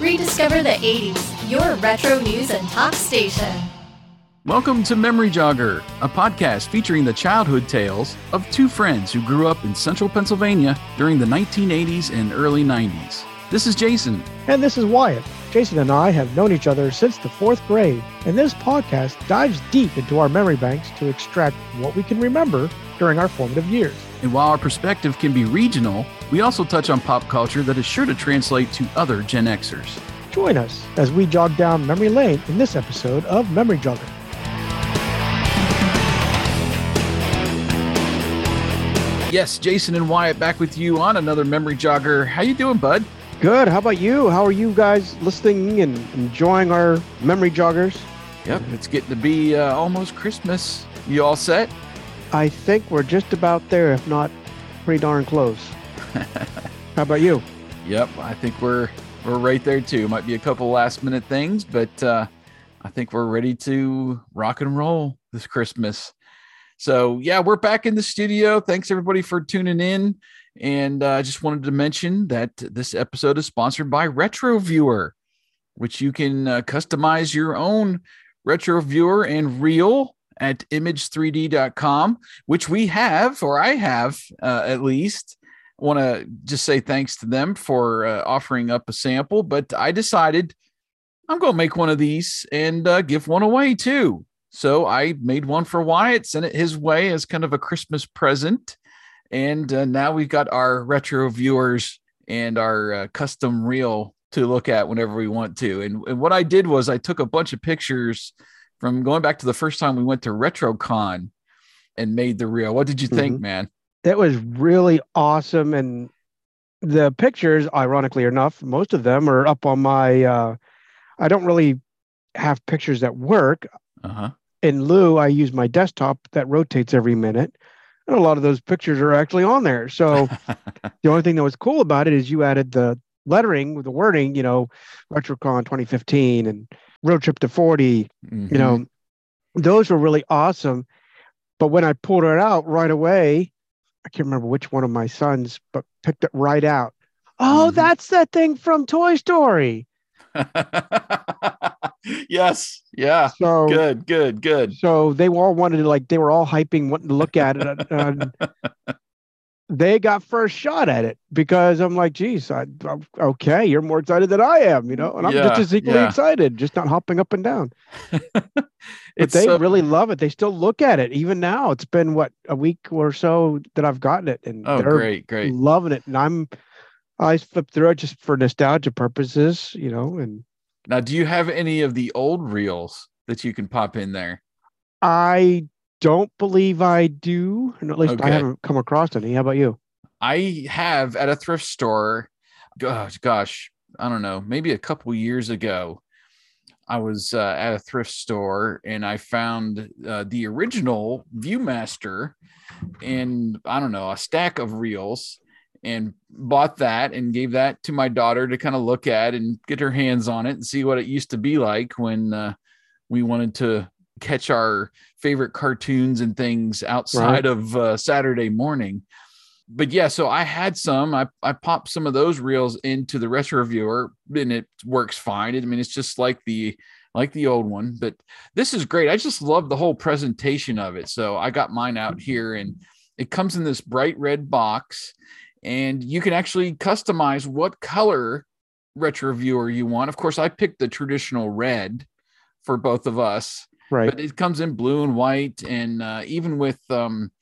Rediscover the 80s, your retro news and talk station. Welcome to Memory Jogger, a podcast featuring the childhood tales of two friends who grew up in central Pennsylvania during the 1980s and early 90s. This is Jason. And this is Wyatt. Jason and I have known each other since the fourth grade, and this podcast dives deep into our memory banks to extract what we can remember during our formative years. And while our perspective can be regional, we also touch on pop culture that is sure to translate to other Gen Xers. Join us as we jog down memory lane in this episode of Memory Jogger. Yes, Jason and Wyatt back with you on another Memory Jogger. How you doing, bud? Good. How about you? How are you guys listening and enjoying our memory joggers? Yep, it's getting to be uh, almost Christmas. You all set? I think we're just about there, if not pretty darn close. How about you? Yep, I think we're we're right there too. Might be a couple last minute things, but uh, I think we're ready to rock and roll this Christmas. So yeah, we're back in the studio. Thanks everybody for tuning in. And uh, I uh, just wanted to mention that this episode is sponsored by Retro Viewer, which you can uh, customize your own retro viewer and reel at image3d.com, which we have, or I have uh, at least. Want to just say thanks to them for uh, offering up a sample, but I decided I'm going to make one of these and uh, give one away too. So I made one for Wyatt, sent it his way as kind of a Christmas present. And uh, now we've got our retro viewers and our uh, custom reel to look at whenever we want to. And, and what I did was I took a bunch of pictures from going back to the first time we went to RetroCon and made the reel. What did you think, mm-hmm. man? That was really awesome. And the pictures, ironically enough, most of them are up on my. Uh, I don't really have pictures that work. Uh-huh. In lieu, I use my desktop that rotates every minute. And a lot of those pictures are actually on there. So the only thing that was cool about it is you added the lettering with the wording, you know, RetroCon 2015 and road trip to 40 mm-hmm. you know mm-hmm. those were really awesome but when i pulled it out right away i can't remember which one of my sons but picked it right out oh mm-hmm. that's that thing from toy story yes yeah so good good good so they all wanted to like they were all hyping wanting to look at it and, they got first shot at it because I'm like, geez, I, am okay, you're more excited than I am, you know, and I'm yeah, just as equally yeah. excited, just not hopping up and down. but they so... really love it. They still look at it even now. It's been what a week or so that I've gotten it, and oh, they're great, great, loving it. And I'm, I flip through it just for nostalgia purposes, you know. And now, do you have any of the old reels that you can pop in there? I don't believe I do. And at least okay. I haven't come across any. How about you? I have at a thrift store. Gosh, gosh, I don't know, maybe a couple years ago. I was uh, at a thrift store and I found uh, the original ViewMaster and I don't know, a stack of reels and bought that and gave that to my daughter to kind of look at and get her hands on it and see what it used to be like when uh, we wanted to catch our favorite cartoons and things outside right. of uh, Saturday morning. But yeah, so I had some. I, I popped some of those reels into the retro viewer and it works fine. I mean, it's just like the like the old one, but this is great. I just love the whole presentation of it. So I got mine out here and it comes in this bright red box and you can actually customize what color retro viewer you want. Of course, I picked the traditional red for both of us Right. But it comes in blue and white, and uh, even with um,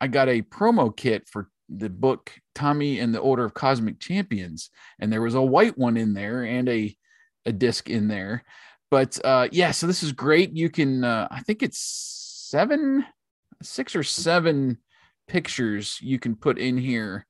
I got a promo kit for the book Tommy and the Order of Cosmic Champions, and there was a white one in there and a a disc in there. But uh, yeah, so this is great. You can uh, I think it's seven, six or seven pictures you can put in here.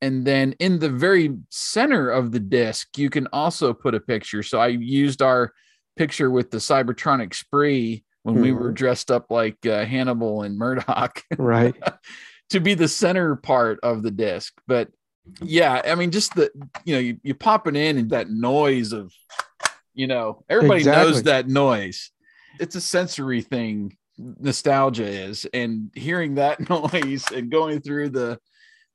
And then in the very center of the disc, you can also put a picture. So I used our picture with the Cybertronic spree when mm-hmm. we were mm-hmm. dressed up like uh, Hannibal and Murdock, right? to be the center part of the disc. But yeah, I mean, just the you know, you, you pop it in and that noise of, you know, everybody exactly. knows that noise. It's a sensory thing. Nostalgia is, and hearing that noise and going through the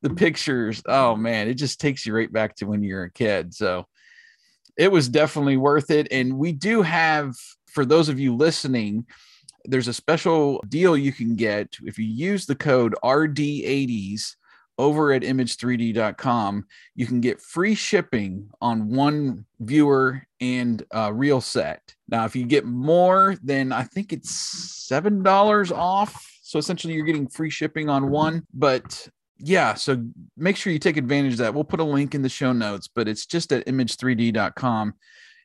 the pictures. Oh man, it just takes you right back to when you're a kid. So it was definitely worth it. And we do have, for those of you listening, there's a special deal you can get if you use the code RD80s over at image3d.com. You can get free shipping on one viewer and reel set. Now, if you get more, then I think it's $7 off. So essentially, you're getting free shipping on one. But yeah, so make sure you take advantage of that. We'll put a link in the show notes, but it's just at image3d.com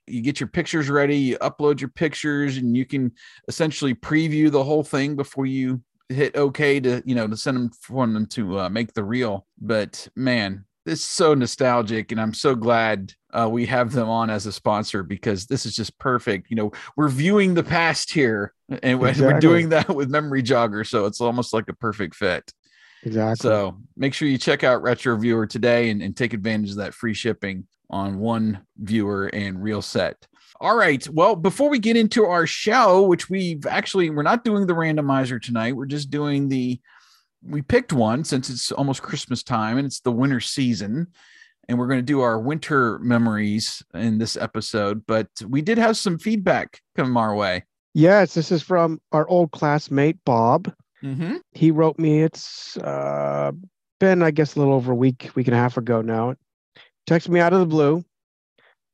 you get your pictures ready, you upload your pictures, and you can essentially preview the whole thing before you hit OK to you know to send them for them to uh, make the reel. But man, this is so nostalgic, and I'm so glad uh, we have them on as a sponsor because this is just perfect. You know, we're viewing the past here, and exactly. we're doing that with Memory Jogger, so it's almost like a perfect fit. Exactly. So make sure you check out Retro Viewer today and, and take advantage of that free shipping on one viewer and real set. All right. Well, before we get into our show, which we've actually we're not doing the randomizer tonight. We're just doing the we picked one since it's almost Christmas time and it's the winter season. And we're going to do our winter memories in this episode. But we did have some feedback come our way. Yes, this is from our old classmate Bob. Mm-hmm. He wrote me. It's uh, been, I guess, a little over a week, week and a half ago now texts me out of the blue.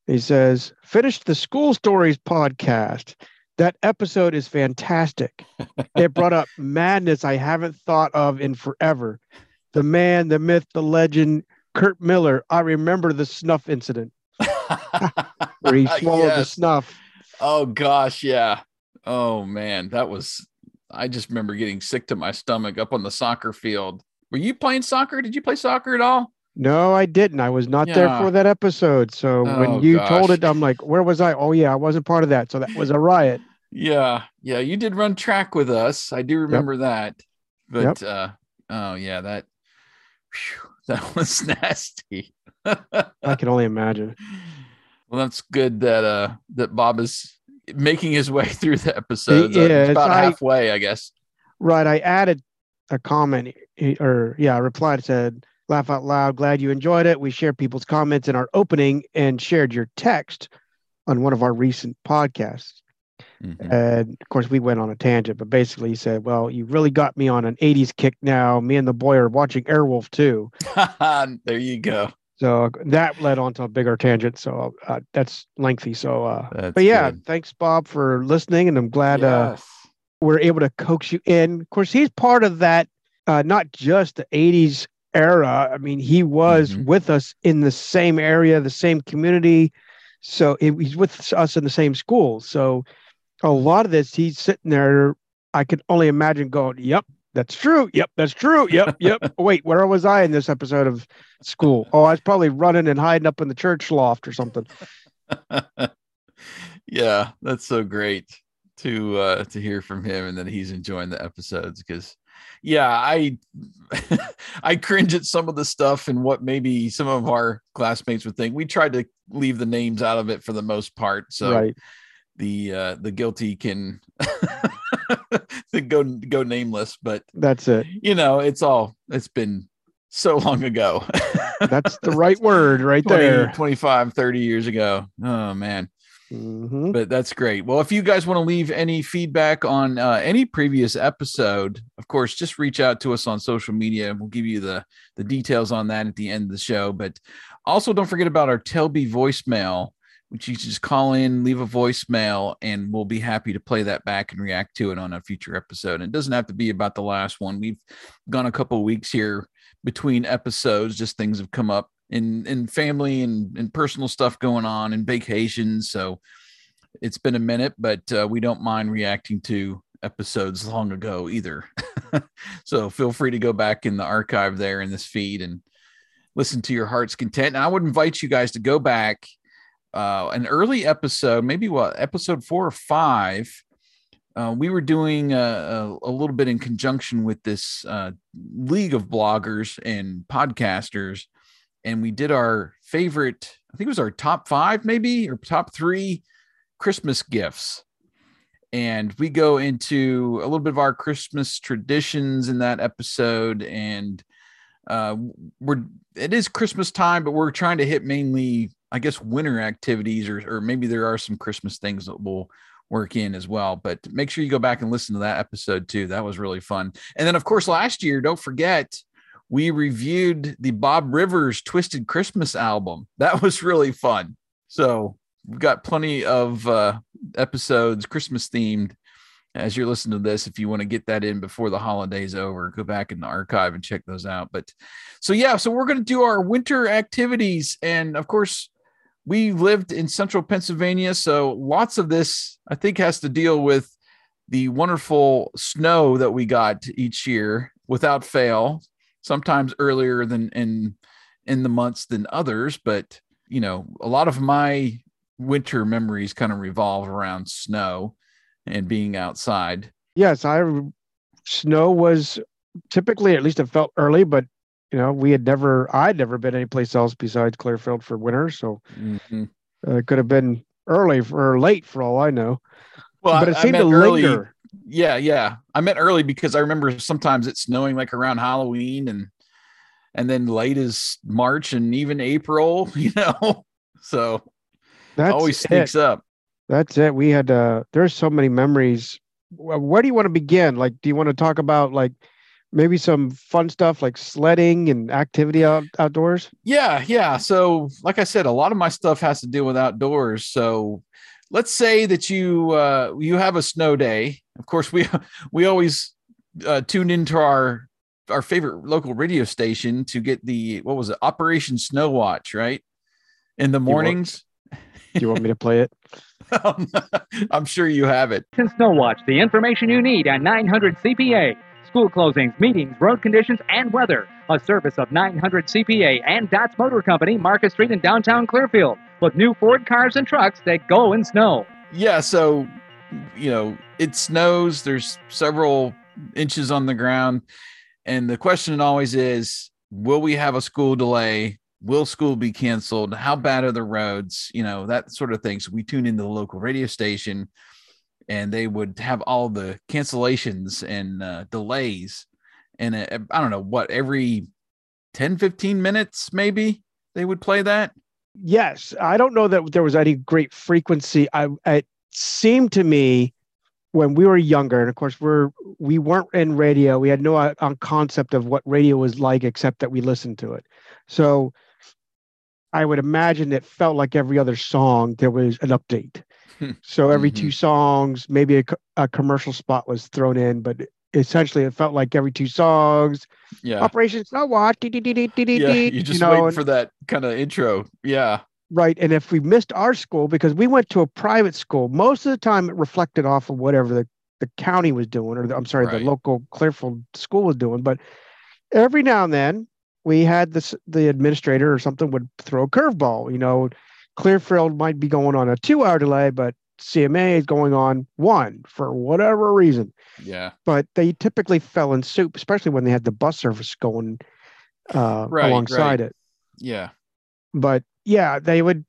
He says, finished the School Stories podcast. That episode is fantastic. it brought up madness I haven't thought of in forever. The man, the myth, the legend, Kurt Miller. I remember the snuff incident where he swallowed yes. the snuff. Oh, gosh. Yeah. Oh, man. That was, I just remember getting sick to my stomach up on the soccer field. Were you playing soccer? Did you play soccer at all? No, I didn't. I was not yeah. there for that episode. So oh, when you gosh. told it, I'm like, where was I? Oh yeah, I wasn't part of that. So that was a riot. Yeah, yeah. You did run track with us. I do remember yep. that. But yep. uh oh yeah, that whew, that was nasty. I can only imagine. Well, that's good that uh that Bob is making his way through the episode. Yeah, it's about I, halfway, I guess. Right. I added a comment or yeah, a reply said Laugh Out Loud. Glad you enjoyed it. We shared people's comments in our opening and shared your text on one of our recent podcasts. Mm-hmm. And of course, we went on a tangent, but basically, he said, Well, you really got me on an 80s kick now. Me and the boy are watching Airwolf too. there you go. So that led on to a bigger tangent. So uh, that's lengthy. So, uh, that's but yeah, good. thanks, Bob, for listening. And I'm glad uh, yes. uh, we're able to coax you in. Of course, he's part of that, uh, not just the 80s era. I mean, he was mm-hmm. with us in the same area, the same community. So it, he's with us in the same school. So a lot of this, he's sitting there. I could only imagine going, "Yep, that's true. Yep, that's true. Yep, yep. Wait, where was I in this episode of school? Oh, I was probably running and hiding up in the church loft or something." yeah, that's so great to uh to hear from him and that he's enjoying the episodes because yeah, I I cringe at some of the stuff and what maybe some of our classmates would think. We tried to leave the names out of it for the most part, so right. the uh, the guilty can go go nameless. But that's it. You know, it's all it's been so long ago. that's the right word right 20, there. 25, 30 years ago. Oh man. Mm-hmm. But that's great. Well, if you guys want to leave any feedback on uh, any previous episode, of course, just reach out to us on social media, and we'll give you the the details on that at the end of the show. But also, don't forget about our Telbee voicemail, which you just call in, leave a voicemail, and we'll be happy to play that back and react to it on a future episode. And it doesn't have to be about the last one. We've gone a couple weeks here between episodes, just things have come up in in family and, and personal stuff going on and vacations. So it's been a minute, but uh, we don't mind reacting to episodes long ago either. so feel free to go back in the archive there in this feed and listen to your heart's content. And I would invite you guys to go back uh, an early episode, maybe what episode four or five. Uh, we were doing a, a, a, little bit in conjunction with this uh, league of bloggers and podcasters and we did our favorite, I think it was our top five, maybe, or top three Christmas gifts. And we go into a little bit of our Christmas traditions in that episode. And uh, we're, it is Christmas time, but we're trying to hit mainly I guess winter activities, or or maybe there are some Christmas things that we'll work in as well. But make sure you go back and listen to that episode too. That was really fun. And then of course last year, don't forget we reviewed the Bob Rivers Twisted Christmas album. That was really fun. So we've got plenty of uh, episodes Christmas themed as you're listening to this if you want to get that in before the holidays over go back in the archive and check those out but so yeah so we're going to do our winter activities and of course we lived in central pennsylvania so lots of this i think has to deal with the wonderful snow that we got each year without fail sometimes earlier than in in the months than others but you know a lot of my winter memories kind of revolve around snow and being outside. Yes, I snow was typically at least it felt early, but you know we had never I'd never been anyplace else besides Clearfield for winter, so mm-hmm. uh, it could have been early or late for all I know. Well, but it I, seemed I to early, linger. Yeah, yeah, I meant early because I remember sometimes it's snowing like around Halloween and and then late is March and even April, you know. So that always sneaks it. up. That's it. We had uh there's so many memories. Where do you want to begin? Like, do you want to talk about like maybe some fun stuff like sledding and activity out, outdoors? Yeah, yeah. So, like I said, a lot of my stuff has to do with outdoors. So, let's say that you uh, you have a snow day. Of course, we we always uh, tune into our our favorite local radio station to get the what was it Operation Snow Watch, right? In the mornings. Do you want, you want me to play it? I'm sure you have it. Snow Watch, the information you need at 900 CPA. School closings, meetings, road conditions, and weather. A service of 900 CPA and Dots Motor Company, Market Street in downtown Clearfield, with new Ford cars and trucks that go in snow. Yeah, so, you know, it snows. There's several inches on the ground. And the question always is will we have a school delay? Will school be canceled? How bad are the roads? You know that sort of thing. So we tune into the local radio station and they would have all the cancellations and uh, delays. And uh, i don't know what every 10 15 minutes maybe they would play that? Yes. I don't know that there was any great frequency. I it seemed to me when we were younger and of course we're we weren't in radio we had no uh, concept of what radio was like except that we listened to it so I would imagine it felt like every other song there was an update. Hmm. so every mm-hmm. two songs, maybe a, a, commercial spot was thrown in, but essentially it felt like every two songs. Yeah. Operation Snow Watch. Yeah, you just you know, waiting for that kind of intro. Yeah. Right. And if we missed our school because we went to a private school, most of the time it reflected off of whatever the, the county was doing, or the, I'm sorry, right. the local Clearfield school was doing. But every now and then we had this the administrator or something would throw a curveball. You know, Clearfield might be going on a two hour delay, but CMA is going on one for whatever reason. Yeah. But they typically fell in soup, especially when they had the bus service going uh, right, alongside right. it. Yeah. But yeah, they would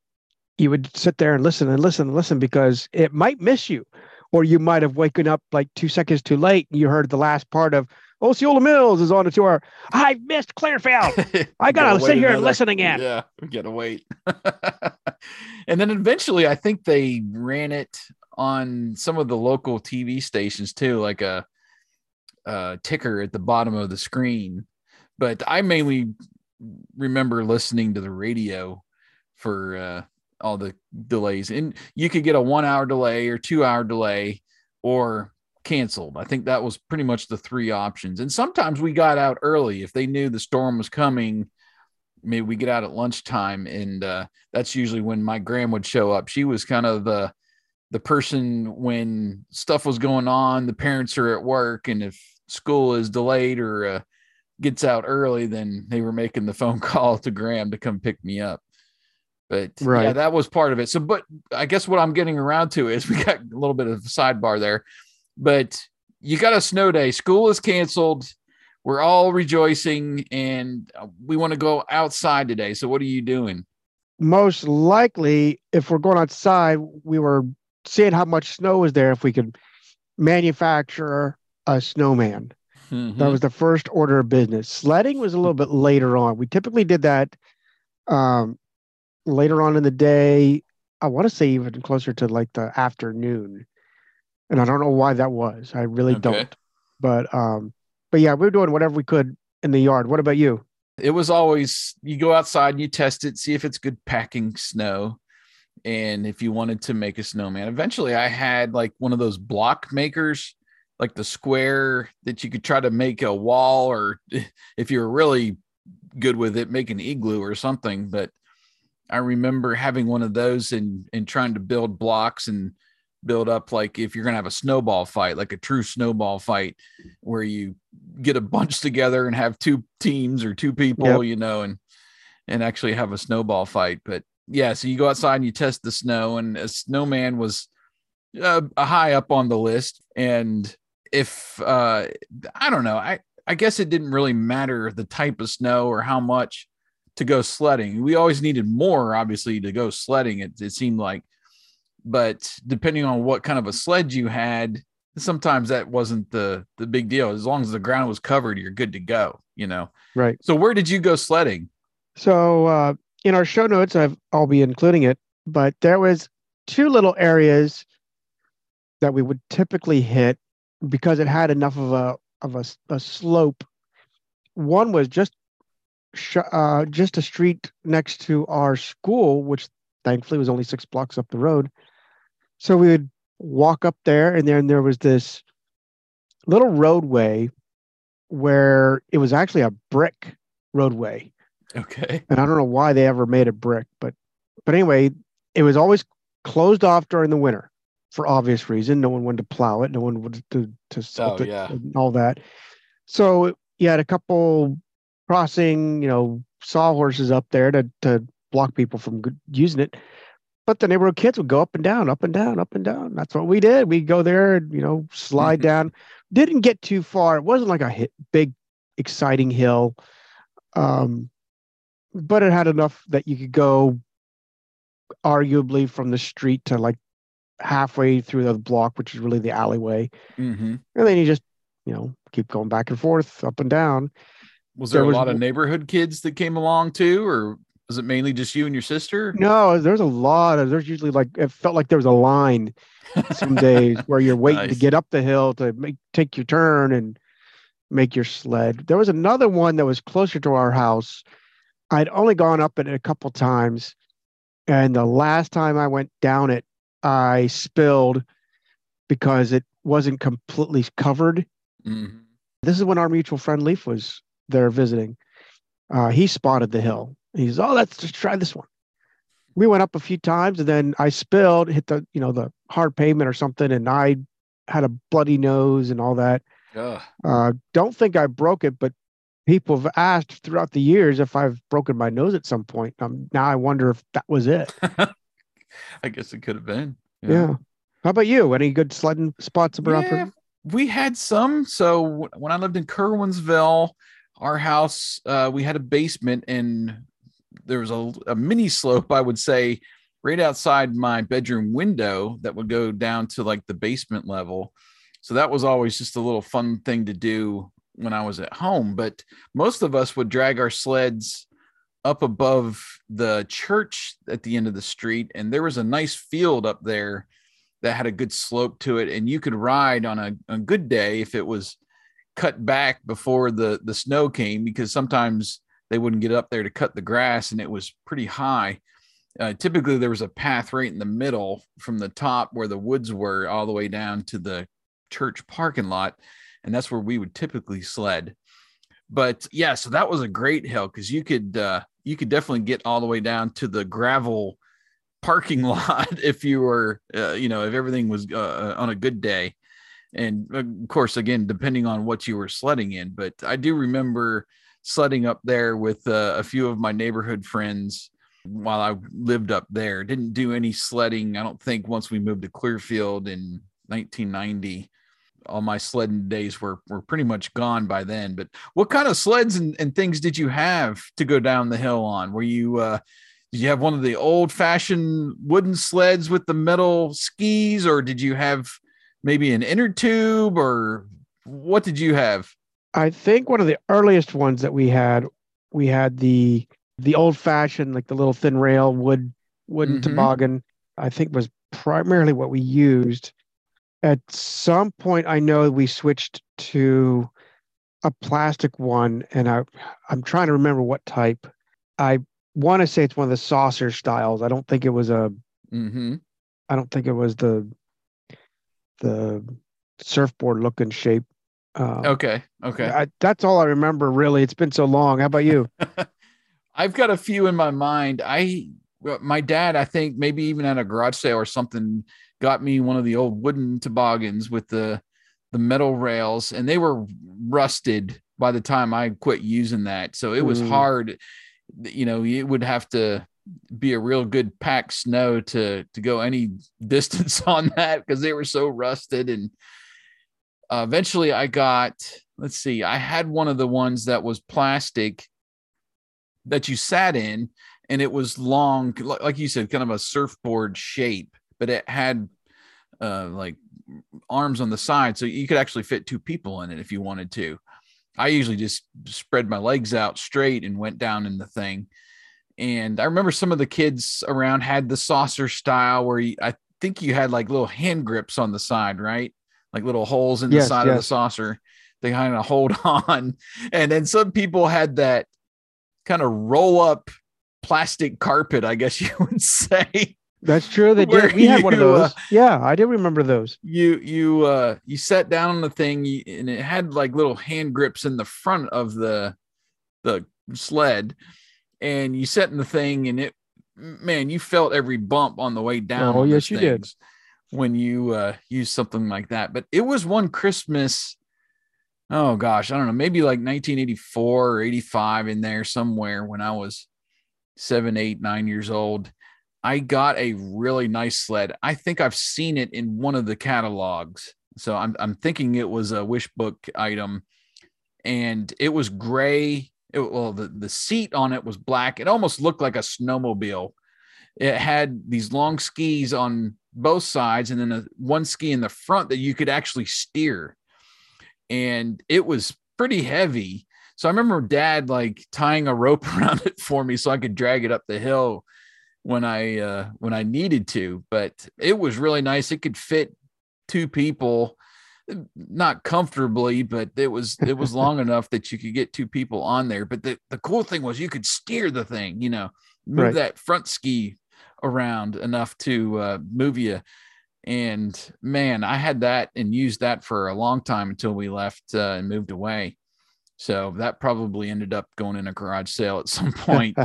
you would sit there and listen and listen and listen because it might miss you. Or you might have woken up like two seconds too late and you heard the last part of oh, Osceola Mills is on a tour. I missed Clearfield. I gotta, sit here another, and listen again. Yeah, we gotta wait. and then eventually, I think they ran it on some of the local TV stations too, like a, a ticker at the bottom of the screen. But I mainly remember listening to the radio for uh, all the delays, and you could get a one-hour delay or two-hour delay, or canceled. I think that was pretty much the three options. And sometimes we got out early if they knew the storm was coming. Maybe we get out at lunchtime, and uh, that's usually when my gram would show up. She was kind of the the person when stuff was going on. The parents are at work, and if school is delayed or uh, gets out early, then they were making the phone call to Gram to come pick me up. But right. yeah, that was part of it. So, but I guess what I'm getting around to is we got a little bit of a sidebar there but you got a snow day. School is canceled. We're all rejoicing and uh, we want to go outside today. So, what are you doing? Most likely, if we're going outside, we were seeing how much snow was there if we could manufacture a snowman. Mm-hmm. That was the first order of business. Sledding was a little bit later on. We typically did that um, later on in the day. I want to say even closer to like the afternoon, and I don't know why that was. I really okay. don't. But um, but yeah, we were doing whatever we could in the yard. What about you? It was always you go outside and you test it, see if it's good packing snow and if you wanted to make a snowman eventually i had like one of those block makers like the square that you could try to make a wall or if you're really good with it make an igloo or something but i remember having one of those and and trying to build blocks and build up like if you're going to have a snowball fight like a true snowball fight where you get a bunch together and have two teams or two people yep. you know and and actually have a snowball fight but yeah, so you go outside and you test the snow, and a snowman was uh, high up on the list. And if uh, I don't know, I I guess it didn't really matter the type of snow or how much to go sledding. We always needed more, obviously, to go sledding. It, it seemed like, but depending on what kind of a sled you had, sometimes that wasn't the the big deal. As long as the ground was covered, you're good to go. You know, right? So where did you go sledding? So uh, in our show notes, I've, I'll be including it, but there was two little areas that we would typically hit because it had enough of a of a, a slope. One was just sh- uh, just a street next to our school, which thankfully was only six blocks up the road. So we would walk up there, and then there was this little roadway where it was actually a brick roadway Okay. And I don't know why they ever made a brick, but but anyway, it was always closed off during the winter for obvious reason. No one wanted to plow it. No one wanted to to salt oh, it yeah. and all that. So you had a couple crossing, you know, sawhorses up there to to block people from using it. But the neighborhood kids would go up and down, up and down, up and down. That's what we did. We'd go there, and, you know, slide mm-hmm. down. Didn't get too far. It wasn't like a hit, big, exciting hill. Um, but it had enough that you could go arguably from the street to like halfway through the block, which is really the alleyway. Mm-hmm. And then you just, you know, keep going back and forth, up and down. Was there, there a was, lot of neighborhood kids that came along too, or was it mainly just you and your sister? No, there's a lot of, there's usually like, it felt like there was a line some days where you're waiting nice. to get up the hill to make, take your turn and make your sled. There was another one that was closer to our house I'd only gone up it a couple times, and the last time I went down it, I spilled because it wasn't completely covered. Mm-hmm. This is when our mutual friend Leaf was there visiting. Uh, he spotted the hill. He's, oh, let's just try this one. We went up a few times, and then I spilled, hit the you know the hard pavement or something, and I had a bloody nose and all that. Uh, don't think I broke it, but people have asked throughout the years if I've broken my nose at some point. Um, now I wonder if that was it. I guess it could have been. Yeah. yeah. How about you? Any good sledding spots around? Yeah, we had some. So when I lived in Curwensville, our house, uh, we had a basement and there was a, a mini slope, I would say, right outside my bedroom window that would go down to like the basement level. So that was always just a little fun thing to do when I was at home, but most of us would drag our sleds up above the church at the end of the street. And there was a nice field up there that had a good slope to it. And you could ride on a, a good day if it was cut back before the, the snow came, because sometimes they wouldn't get up there to cut the grass and it was pretty high. Uh, typically, there was a path right in the middle from the top where the woods were all the way down to the church parking lot and that's where we would typically sled. But yeah, so that was a great hill because you could uh, you could definitely get all the way down to the gravel parking lot if you were uh, you know if everything was uh, uh, on a good day. And of course again depending on what you were sledding in but i do remember sledding up there with uh, a few of my neighborhood friends while i lived up there. Didn't do any sledding i don't think once we moved to clearfield in 1990 all my sledding days were were pretty much gone by then. But what kind of sleds and, and things did you have to go down the hill on? Were you uh, did you have one of the old fashioned wooden sleds with the metal skis, or did you have maybe an inner tube, or what did you have? I think one of the earliest ones that we had, we had the the old fashioned, like the little thin rail wood wooden mm-hmm. toboggan, I think was primarily what we used. At some point, I know we switched to a plastic one, and I I'm trying to remember what type. I want to say it's one of the saucer styles. I don't think it was a. Mm-hmm. I don't think it was the the surfboard looking shape. Uh, okay. Okay. I, that's all I remember. Really, it's been so long. How about you? I've got a few in my mind. I my dad, I think maybe even at a garage sale or something, got me one of the old wooden toboggans with the the metal rails, and they were rusted by the time I quit using that. So it was mm. hard. You know, it would have to be a real good pack snow to to go any distance on that because they were so rusted. And uh, eventually, I got. Let's see. I had one of the ones that was plastic that you sat in and it was long like you said kind of a surfboard shape but it had uh like arms on the side so you could actually fit two people in it if you wanted to i usually just spread my legs out straight and went down in the thing and i remember some of the kids around had the saucer style where you, i think you had like little hand grips on the side right like little holes in yes, the side yes. of the saucer they kind of hold on and then some people had that kind of roll up plastic carpet, I guess you would say. That's true. They did. We had one of those. Uh, yeah, I do remember those. You you uh you sat down on the thing and it had like little hand grips in the front of the the sled, and you sat in the thing and it man, you felt every bump on the way down. Oh yes, you did. When you uh use something like that, but it was one Christmas oh gosh, I don't know, maybe like 1984 or 85 in there somewhere when I was seven, eight, nine years old. I got a really nice sled. I think I've seen it in one of the catalogs. So I'm, I'm thinking it was a wish book item and it was gray. It, well, the, the seat on it was black. It almost looked like a snowmobile. It had these long skis on both sides and then a, one ski in the front that you could actually steer and it was pretty heavy. So I remember dad like tying a rope around it for me so I could drag it up the hill when I uh when I needed to, but it was really nice. It could fit two people not comfortably, but it was it was long enough that you could get two people on there. But the, the cool thing was you could steer the thing, you know, move right. that front ski around enough to uh, move you and man, I had that and used that for a long time until we left uh, and moved away. So that probably ended up going in a garage sale at some point.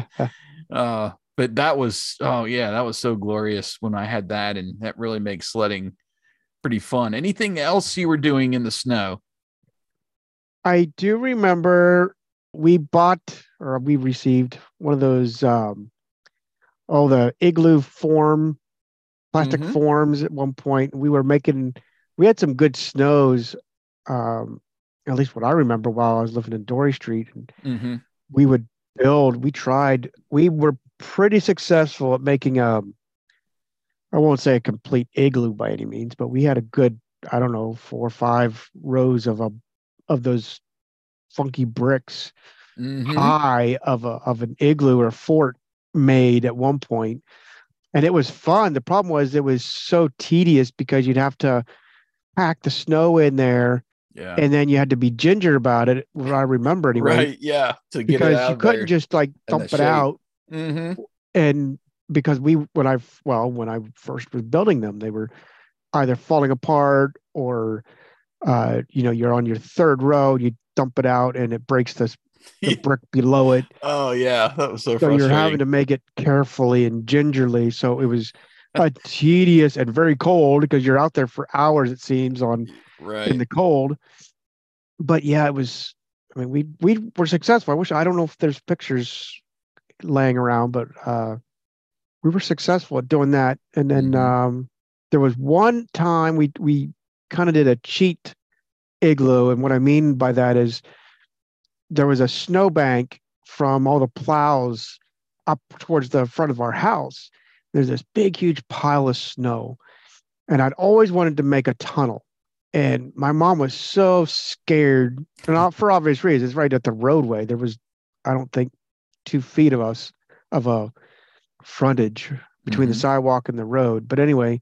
uh, but that was, oh yeah, that was so glorious when I had that, and that really makes sledding pretty fun. Anything else you were doing in the snow? I do remember we bought or we received one of those um oh the igloo form plastic mm-hmm. forms at one point. We were making, we had some good snows, um, at least what I remember while I was living in Dory Street. And mm-hmm. we would build, we tried, we were pretty successful at making a, I won't say a complete igloo by any means, but we had a good, I don't know, four or five rows of a, of those funky bricks mm-hmm. high of a, of an igloo or fort made at one point and it was fun. The problem was it was so tedious because you'd have to pack the snow in there. Yeah. And then you had to be ginger about it. What I remember anyway. Right. Yeah. To get because you couldn't just like dump it out. Mm-hmm. And because we, when I, well, when I first was building them, they were either falling apart or, uh, you know, you're on your third row, you dump it out and it breaks this the brick below it. Oh yeah, that was so. So you're having to make it carefully and gingerly. So it was a tedious and very cold because you're out there for hours. It seems on right in the cold. But yeah, it was. I mean, we we were successful. I wish I don't know if there's pictures laying around, but uh, we were successful at doing that. And then mm-hmm. um, there was one time we we kind of did a cheat igloo, and what I mean by that is there was a snowbank from all the plows up towards the front of our house. There's this big, huge pile of snow. And I'd always wanted to make a tunnel. And my mom was so scared, and not for obvious reasons, right at the roadway. There was, I don't think two feet of us of a frontage between mm-hmm. the sidewalk and the road. But anyway,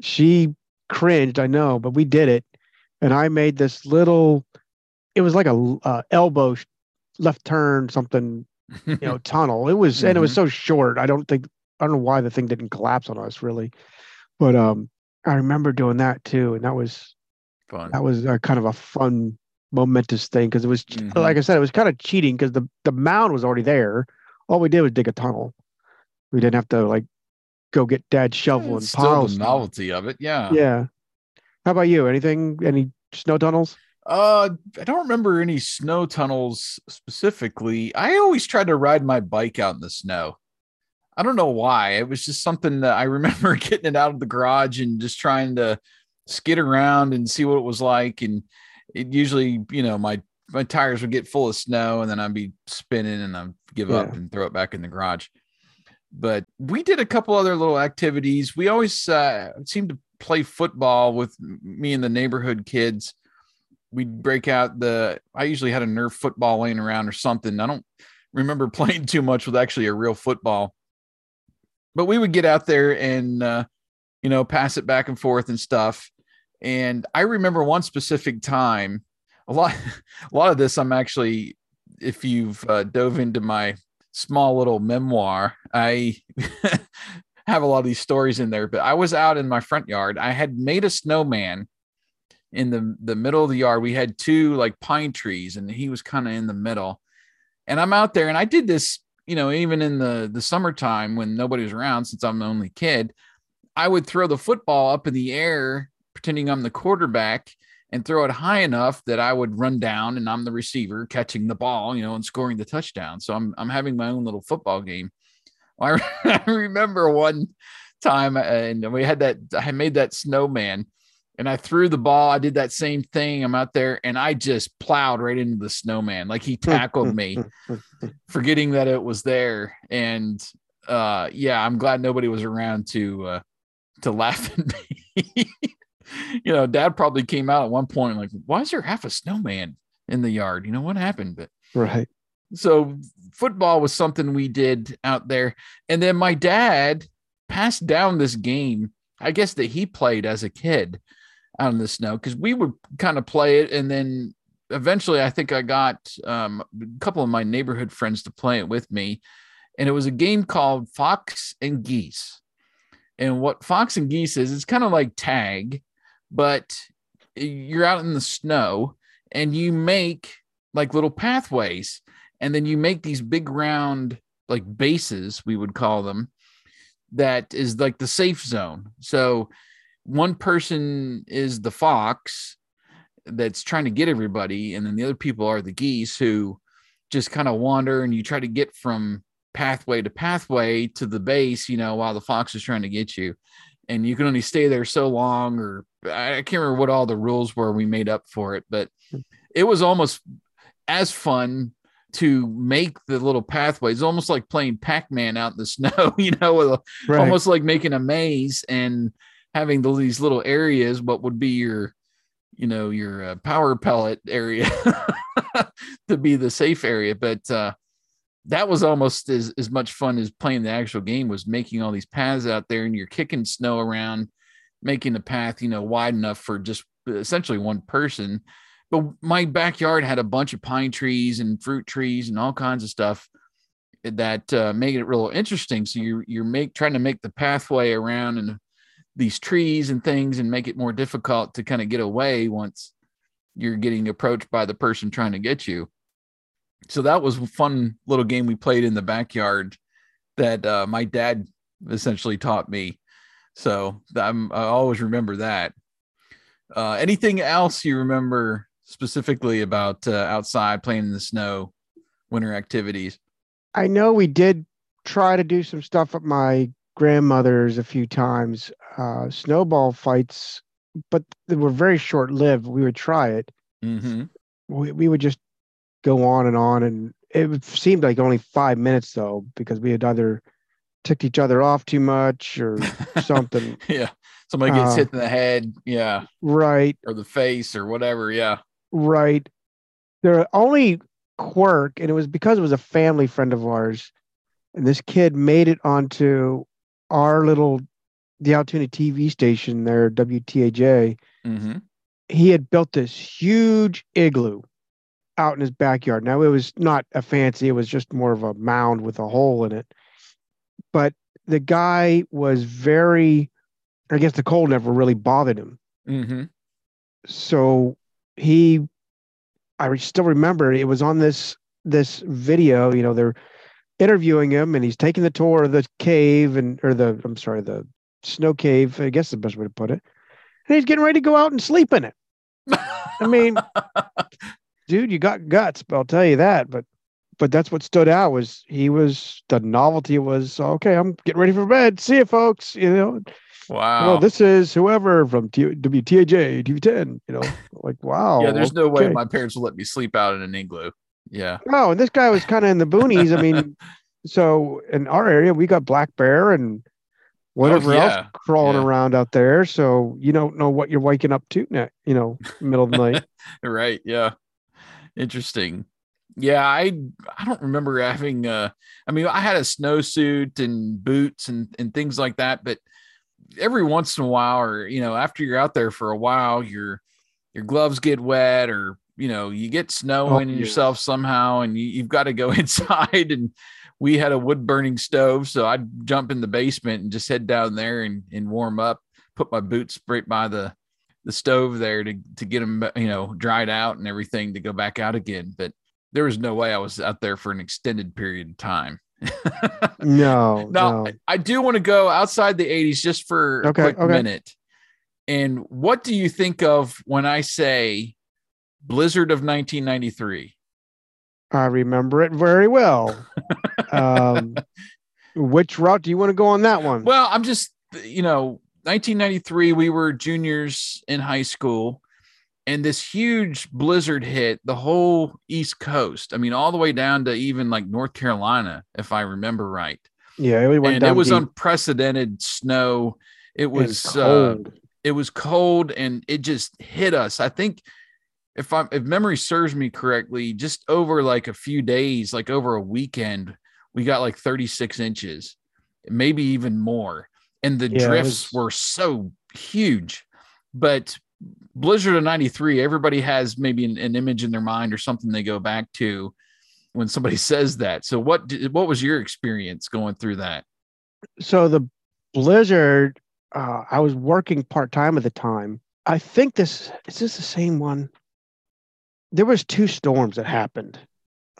she cringed, I know, but we did it. And I made this little, it was like a uh, elbow left turn, something, you know, tunnel. It was, mm-hmm. and it was mm-hmm. so short. I don't think, I don't know why the thing didn't collapse on us really. But um, I remember doing that too. And that was fun. That was a, kind of a fun, momentous thing because it was, mm-hmm. like I said, it was kind of cheating because the, the mound was already there. All we did was dig a tunnel. We didn't have to like go get dad's shovel and still the novelty of it. Yeah. Yeah. How about you? Anything? Any snow tunnels? Uh, I don't remember any snow tunnels specifically. I always tried to ride my bike out in the snow. I don't know why. It was just something that I remember getting it out of the garage and just trying to skid around and see what it was like. And it usually, you know, my my tires would get full of snow and then I'd be spinning and I'd give yeah. up and throw it back in the garage but we did a couple other little activities. We always uh, seemed to play football with me and the neighborhood kids. We'd break out the. I usually had a Nerf football laying around or something. I don't remember playing too much with actually a real football, but we would get out there and uh, you know pass it back and forth and stuff. And I remember one specific time. A lot, a lot of this I'm actually, if you've uh, dove into my small little memoir. I have a lot of these stories in there, but I was out in my front yard. I had made a snowman in the the middle of the yard. We had two like pine trees, and he was kind of in the middle. And I'm out there, and I did this, you know, even in the the summertime when nobody was around, since I'm the only kid. I would throw the football up in the air, pretending I'm the quarterback, and throw it high enough that I would run down and I'm the receiver catching the ball, you know, and scoring the touchdown. So I'm I'm having my own little football game. I, remember one time and we had that I made that snowman and I threw the ball. I did that same thing. I'm out there and I just plowed right into the snowman. Like he tackled me, forgetting that it was there. And uh yeah, I'm glad nobody was around to uh to laugh at me. you know, dad probably came out at one point like, why is there half a snowman in the yard? You know, what happened? But right. So football was something we did out there. And then my dad passed down this game, I guess that he played as a kid out in the snow because we would kind of play it. And then eventually I think I got um, a couple of my neighborhood friends to play it with me. And it was a game called Fox and Geese. And what Fox and Geese is, it's kind of like tag, but you're out in the snow and you make like little pathways and then you make these big round like bases we would call them that is like the safe zone. So one person is the fox that's trying to get everybody and then the other people are the geese who just kind of wander and you try to get from pathway to pathway to the base you know while the fox is trying to get you. And you can only stay there so long or I can't remember what all the rules were we made up for it, but it was almost as fun to make the little pathways, almost like playing Pac-Man out in the snow, you know, a, right. almost like making a maze and having the, these little areas, what would be your, you know, your uh, power pellet area to be the safe area. But uh, that was almost as, as much fun as playing the actual game was making all these paths out there and you're kicking snow around making the path, you know, wide enough for just essentially one person. But my backyard had a bunch of pine trees and fruit trees and all kinds of stuff that uh, made it real interesting. So you're you're make trying to make the pathway around and these trees and things and make it more difficult to kind of get away once you're getting approached by the person trying to get you. So that was a fun little game we played in the backyard that uh, my dad essentially taught me. So I'm, I always remember that. Uh, anything else you remember specifically about uh, outside playing in the snow, winter activities? I know we did try to do some stuff at my grandmother's a few times, uh, snowball fights, but they were very short lived. We would try it. Mm-hmm. We, we would just go on and on. And it seemed like only five minutes though, because we had either ticked each other off too much or something. yeah. Somebody gets uh, hit in the head. Yeah. Right. Or the face or whatever. Yeah. Right. There are only quirk, and it was because it was a family friend of ours, and this kid made it onto our little the Altoona TV station there, WTAJ. Mm-hmm. He had built this huge igloo out in his backyard. Now it was not a fancy; it was just more of a mound with a hole in it. But the guy was very, I guess the cold never really bothered him. Mm-hmm. So he, I still remember it was on this this video. You know, they're interviewing him, and he's taking the tour of the cave and or the I'm sorry, the snow cave. I guess the best way to put it. And he's getting ready to go out and sleep in it. I mean, dude, you got guts, but I'll tell you that. But but that's what stood out was he was the novelty was okay. I'm getting ready for bed. See you, folks. You know. Wow. This is whoever from T- WTAJ TV10. You know, like wow. yeah, there's okay. no way my parents will let me sleep out in an igloo. Yeah. No, and this guy was kind of in the boonies. I mean, so in our area, we got black bear and whatever oh, yeah. else crawling yeah. around out there. So you don't know what you're waking up to, you know, middle of the night. right. Yeah. Interesting. Yeah, I I don't remember having uh I mean I had a snowsuit and boots and and things like that, but every once in a while or you know after you're out there for a while your your gloves get wet or you know you get snow oh, in yeah. yourself somehow and you, have got to go inside and we had a wood burning stove so i'd jump in the basement and just head down there and, and warm up put my boots right by the the stove there to to get them you know dried out and everything to go back out again but there was no way i was out there for an extended period of time. No now no. I, do want to go outside the 80s just for okay, a quick okay. minute. And what do you think of when i say blizzard of 1993 i remember it very well. Um, which route do you want to go on that one? Well i'm just you know 1993, we were juniors in high school, and this huge blizzard hit the whole East Coast. I mean, all the way down to even like North Carolina, if I remember right. Yeah, it went and it was deep. unprecedented snow. It was uh, cold. Uh, it was cold, and it just hit us. I think if I if memory serves me correctly, just over like a few days, like over a weekend, we got like 36 inches, maybe even more and the yeah, drifts was... were so huge. But Blizzard of 93, everybody has maybe an, an, image in their mind or something they go back to when somebody says that. So what did, what was your experience going through that? So the Blizzard, uh, I was working part time at the time. I think this is this the same one. There was two storms that happened.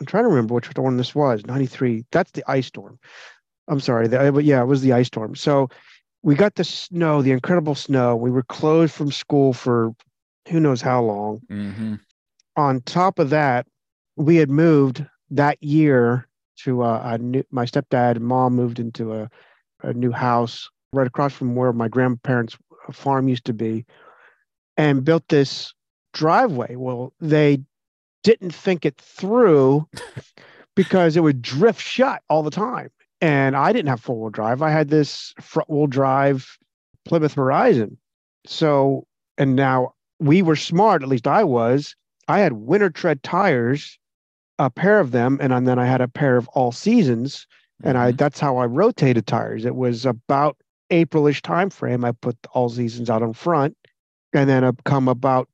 I'm trying to remember which storm this was. 93. That's the ice storm. I'm sorry. The, but yeah, it was the ice storm. So we got the snow, the incredible snow. We were closed from school for who knows how long. Mm-hmm. On top of that, we had moved that year to uh, a new, my stepdad and mom moved into a, a new house right across from where my grandparents' farm used to be and built this driveway. Well, they didn't think it through because it would drift shut all the time and I didn't have four wheel drive. I had this front wheel drive Plymouth Horizon. So, and now we were smart, at least I was. I had winter tread tires, a pair of them, and then I had a pair of all seasons. And I mm-hmm. that's how I rotated tires. It was about Aprilish time frame. I put all seasons out in front. And then come about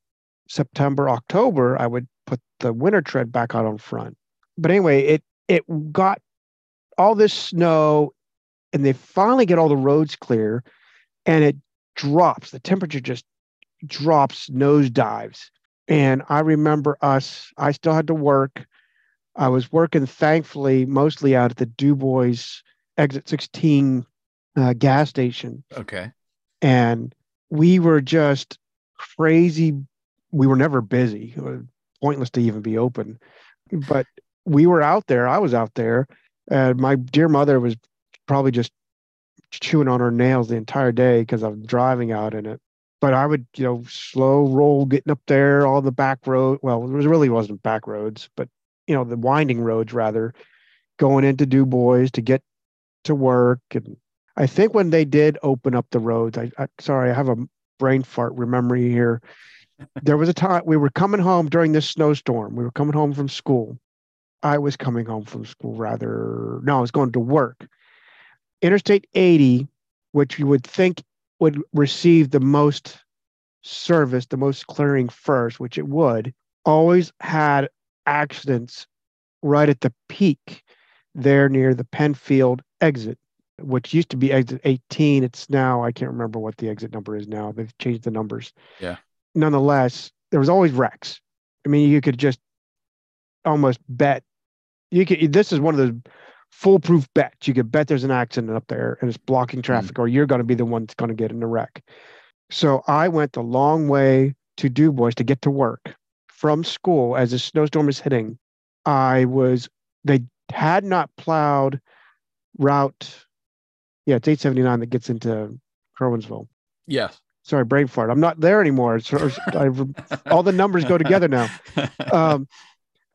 September, October, I would put the winter tread back out on front. But anyway, it it got all this snow and they finally get all the roads clear and it drops. The temperature just drops, nose dives. And I remember us, I still had to work. I was working, thankfully, mostly out at the Du Bois exit 16 uh, gas station. Okay. And we were just crazy. We were never busy, pointless to even be open. But we were out there. I was out there and my dear mother was probably just chewing on her nails the entire day because I'm driving out in it. But I would, you know, slow roll getting up there, all the back road. Well, it was, really wasn't back roads, but you know, the winding roads rather, going into Du Bois to get to work. And I think when they did open up the roads, I, I sorry, I have a brain fart memory here. there was a time we were coming home during this snowstorm. We were coming home from school I was coming home from school, rather. No, I was going to work. Interstate 80, which you would think would receive the most service, the most clearing first, which it would, always had accidents right at the peak there near the Penfield exit, which used to be exit 18. It's now, I can't remember what the exit number is now. They've changed the numbers. Yeah. Nonetheless, there was always wrecks. I mean, you could just almost bet. You could. This is one of those foolproof bets. You could bet there's an accident up there and it's blocking hmm. traffic, mm. or you're going to be the one that's going to get in a wreck. So I went the long way to Dubois to get to work from school as the snowstorm is hitting. I was they had not plowed route. Yeah, it's 879 that gets into Curwensville. Yes. Sorry, brain fart. I'm not there anymore. So all the numbers go together now. Um,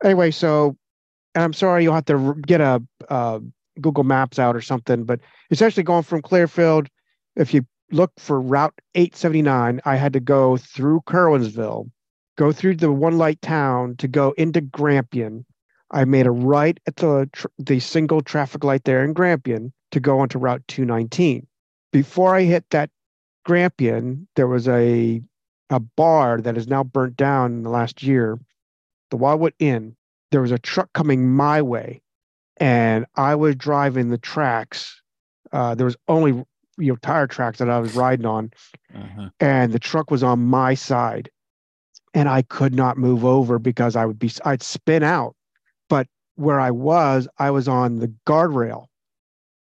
anyway, so and I'm sorry you'll have to get a uh, Google Maps out or something, but essentially going from Clearfield, if you look for Route 879, I had to go through Curwensville, go through the one light town to go into Grampian. I made a right at the the single traffic light there in Grampian to go onto Route 219. Before I hit that Grampian, there was a a bar that is now burnt down in the last year, the Wildwood Inn. There was a truck coming my way, and I was driving the tracks. Uh, there was only you know tire tracks that I was riding on, uh-huh. and the truck was on my side, and I could not move over because I would be I'd spin out, but where I was, I was on the guardrail.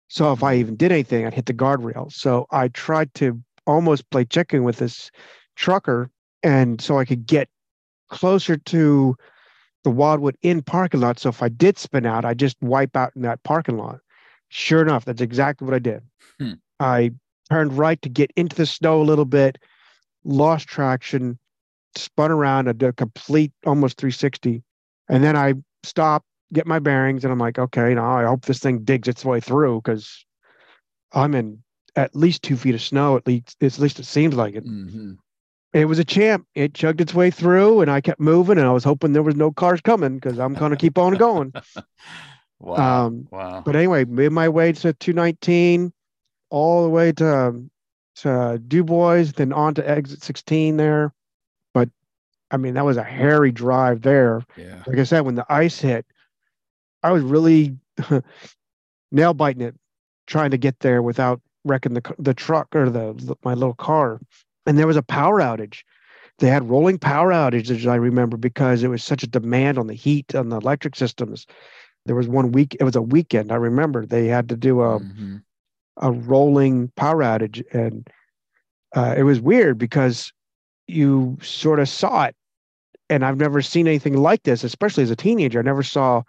So if I mm-hmm. even did anything, I'd hit the guardrail. So I tried to almost play chicken with this trucker, and so I could get closer to the Wildwood Inn parking lot. So if I did spin out, I just wipe out in that parking lot. Sure enough, that's exactly what I did. Hmm. I turned right to get into the snow a little bit, lost traction, spun around, I did a complete almost 360. And then I stopped, get my bearings, and I'm like, okay, now I hope this thing digs its way through because I'm in at least two feet of snow. At least, at least it seems like it. Mm-hmm. It was a champ. It chugged its way through, and I kept moving, and I was hoping there was no cars coming because I'm going to keep on going. wow! Um, wow! But anyway, made my way to 219 all the way to to Dubois, then on to exit 16 there. But I mean, that was a hairy drive there. Yeah. Like I said, when the ice hit, I was really nail biting it, trying to get there without wrecking the the truck or the my little car. And there was a power outage. They had rolling power outages, I remember, because it was such a demand on the heat on the electric systems. There was one week, it was a weekend. I remember they had to do a mm-hmm a rolling power outage, and uh, it was weird because you sort of saw it, and I've never seen anything like this, especially as a teenager. I never saw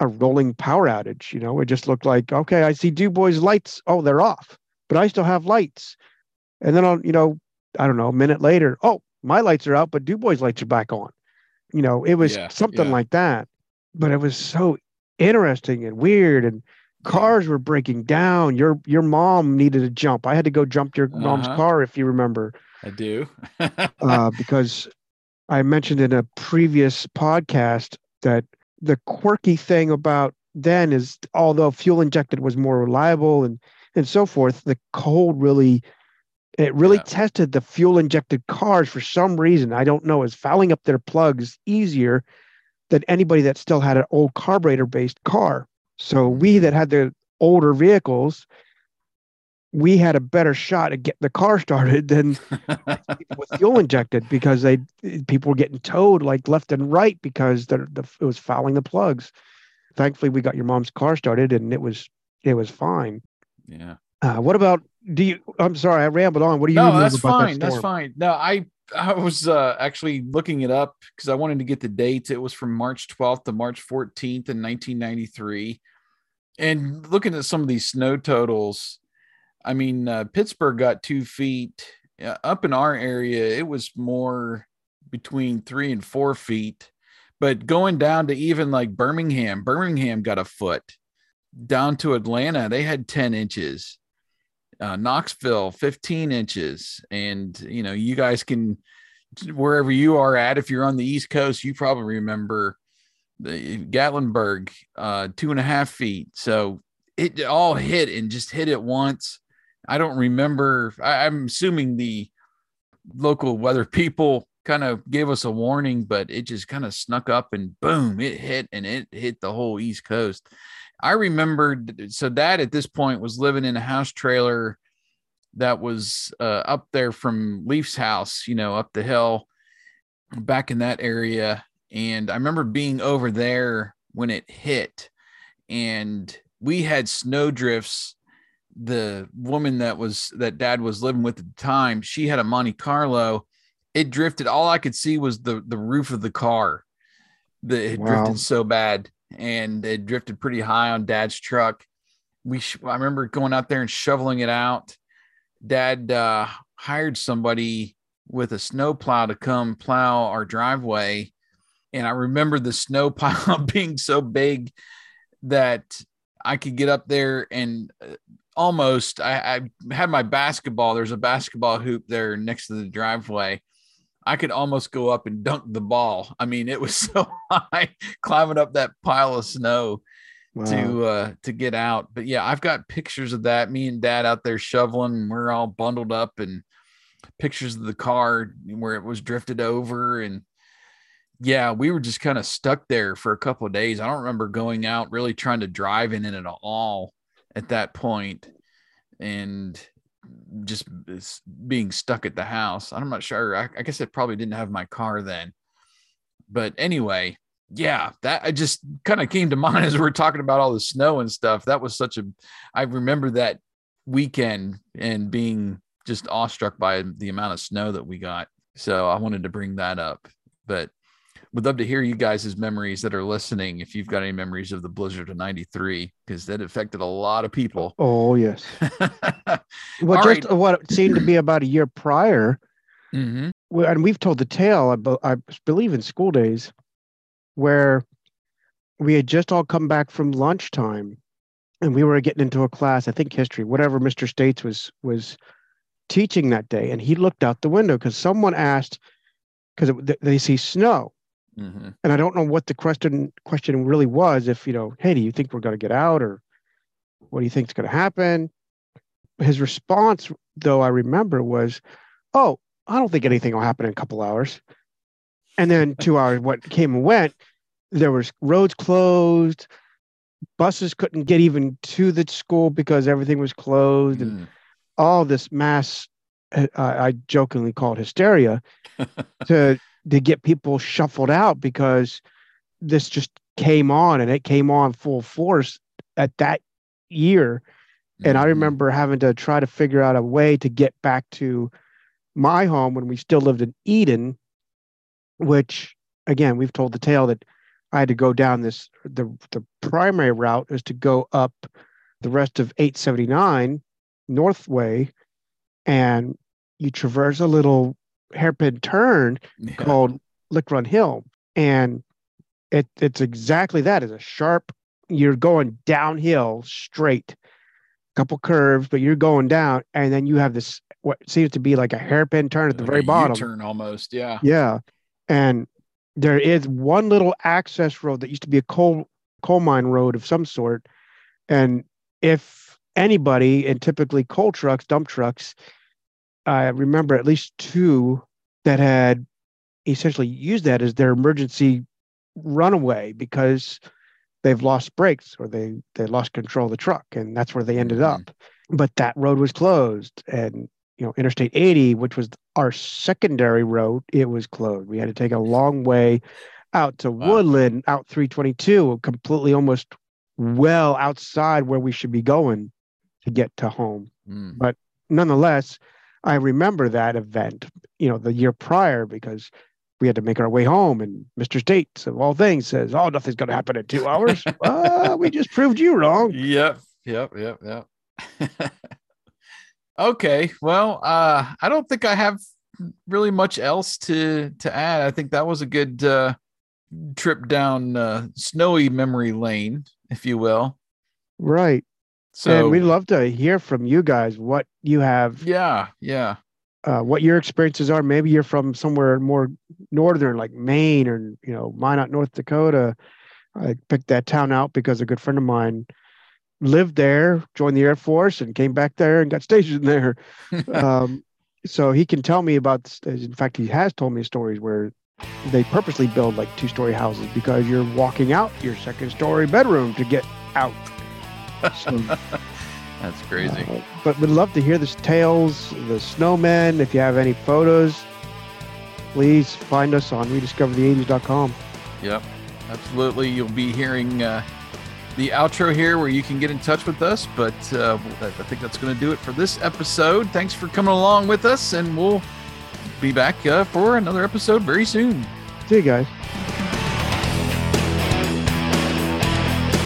a rolling power outage. You know, it just looked like okay, I see Dubois lights. Oh, they're off, but I still have lights. And then on, you know, I don't know, a minute later, oh, my lights are out, but Dubois lights are back on. You know, it was yeah, something yeah. like that. But it was so interesting and weird and cars were breaking down. Your your mom needed a jump. I had to go jump your uh-huh. mom's car if you remember. I do. uh, because I mentioned in a previous podcast that the quirky thing about then is although fuel injected was more reliable and and so forth, the cold really it really yeah. tested the fuel injected cars for some reason. I don't know, is fouling up their plugs easier than anybody that still had an old carburetor based car. So we mm-hmm. that had the older vehicles, we had a better shot at getting the car started than with fuel injected because they people were getting towed like left and right because the, the it was fouling the plugs. Thankfully, we got your mom's car started and it was it was fine. Yeah. Uh, what about do you? I'm sorry, I rambled on. What do you? No, that's fine. That that's fine. No, I I was uh, actually looking it up because I wanted to get the dates. It was from March 12th to March 14th in 1993. And looking at some of these snow totals, I mean, uh, Pittsburgh got two feet. Uh, up in our area, it was more between three and four feet. But going down to even like Birmingham, Birmingham got a foot. Down to Atlanta, they had 10 inches uh, Knoxville 15 inches. And, you know, you guys can, wherever you are at, if you're on the East Coast, you probably remember the Gatlinburg, uh, two and a half feet. So it all hit and just hit it once. I don't remember. I, I'm assuming the local weather people kind of gave us a warning, but it just kind of snuck up and boom, it hit and it hit the whole East Coast. I remembered so dad at this point was living in a house trailer that was uh, up there from Leaf's house, you know, up the hill back in that area. And I remember being over there when it hit, and we had snow drifts. The woman that was that dad was living with at the time, she had a Monte Carlo. It drifted. All I could see was the the roof of the car. that had wow. drifted so bad, and it drifted pretty high on dad's truck. We sh- I remember going out there and shoveling it out. Dad uh, hired somebody with a snow plow to come plow our driveway. And I remember the snow pile being so big that I could get up there and uh, almost I, I, had my basketball. There's a basketball hoop there next to the driveway. I could almost go up and dunk the ball. I mean, it was so high climbing up that pile of snow wow. to uh to get out. But yeah, I've got pictures of that. Me and dad out there shoveling. We're all bundled up and pictures of the car where it was drifted over and yeah we were just kind of stuck there for a couple of days i don't remember going out really trying to drive in it at all at that point and just being stuck at the house i'm not sure I, I guess i probably didn't have my car then but anyway yeah that i just kind of came to mind as we are talking about all the snow and stuff that was such a i remember that weekend and being just awestruck by the amount of snow that we got. So I wanted to bring that up. But would love to hear you guys' memories that are listening. If you've got any memories of the blizzard of 93, because that affected a lot of people. Oh, yes. well, All just right. what seemed to be about a year prior. Mm-hmm. And we've told the tale, I, I believe, in school days, where we had just all come back from lunchtime and we were getting into a class, I think history, whatever Mr. States was was teaching that day, and he looked out the window because someone asked because they see snow, mm-hmm. and I don't know what the question question really was. If you know, hey, do you think we're going to get out, or what do you think is going to happen? His response, though, I remember was, "Oh, I don't think anything will happen in a couple hours." And then two hours, what came and went, there was roads closed, buses couldn't get even to the school because everything was closed, mm. and all this mass uh, I jokingly called hysteria to to get people shuffled out because this just came on and it came on full force at that year and mm-hmm. I remember having to try to figure out a way to get back to my home when we still lived in Eden which again we've told the tale that I had to go down this the the primary route is to go up the rest of 879 Northway, and you traverse a little hairpin turn yeah. called Lick Run Hill, and it it's exactly that. It's a sharp. You're going downhill straight, couple curves, but you're going down, and then you have this what seems to be like a hairpin turn at the like very bottom. Turn almost, yeah. Yeah, and there is one little access road that used to be a coal coal mine road of some sort, and if anybody, and typically coal trucks, dump trucks, I remember at least two that had essentially used that as their emergency runaway because they've lost brakes or they they lost control of the truck and that's where they ended mm-hmm. up but that road was closed and you know interstate 80 which was our secondary road it was closed we had to take a long way out to wow. woodland out 322 completely almost well outside where we should be going to get to home. Mm. But nonetheless, I remember that event, you know, the year prior because we had to make our way home and Mr. States of all things says, Oh, nothing's gonna happen in two hours. uh, we just proved you wrong. Yep, yep, yep, yep. okay. Well, uh, I don't think I have really much else to to add. I think that was a good uh trip down uh snowy memory lane, if you will. Right. So and we'd love to hear from you guys what you have. Yeah, yeah. Uh, what your experiences are. Maybe you're from somewhere more northern, like Maine or you know Minot, North Dakota. I picked that town out because a good friend of mine lived there, joined the Air Force, and came back there and got stationed there. um, so he can tell me about. In fact, he has told me stories where they purposely build like two-story houses because you're walking out your second-story bedroom to get out. So, That's crazy. Uh, but would love to hear the tales, the snowmen. If you have any photos, please find us on rediscoverthe80s.com. Yep, absolutely. You'll be hearing uh, the outro here where you can get in touch with us. But uh, I think that's going to do it for this episode. Thanks for coming along with us, and we'll be back uh, for another episode very soon. See you guys.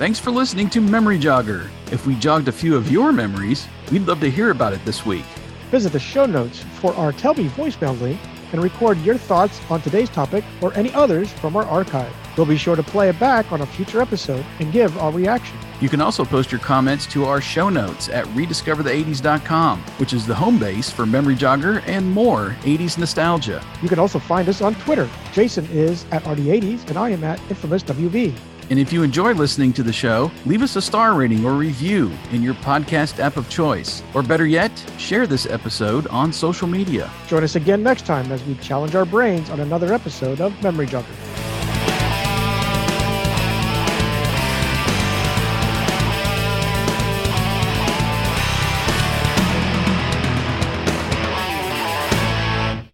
Thanks for listening to Memory Jogger. If we jogged a few of your memories, we'd love to hear about it this week. Visit the show notes for our Telbee voicemail link and record your thoughts on today's topic or any others from our archive. We'll be sure to play it back on a future episode and give our reaction. You can also post your comments to our show notes at rediscoverthe80s.com, which is the home base for Memory Jogger and more 80s nostalgia. You can also find us on Twitter. Jason is at RD80s and I am at InfamousWV. And if you enjoy listening to the show, leave us a star rating or review in your podcast app of choice. Or better yet, share this episode on social media. Join us again next time as we challenge our brains on another episode of Memory Jogger.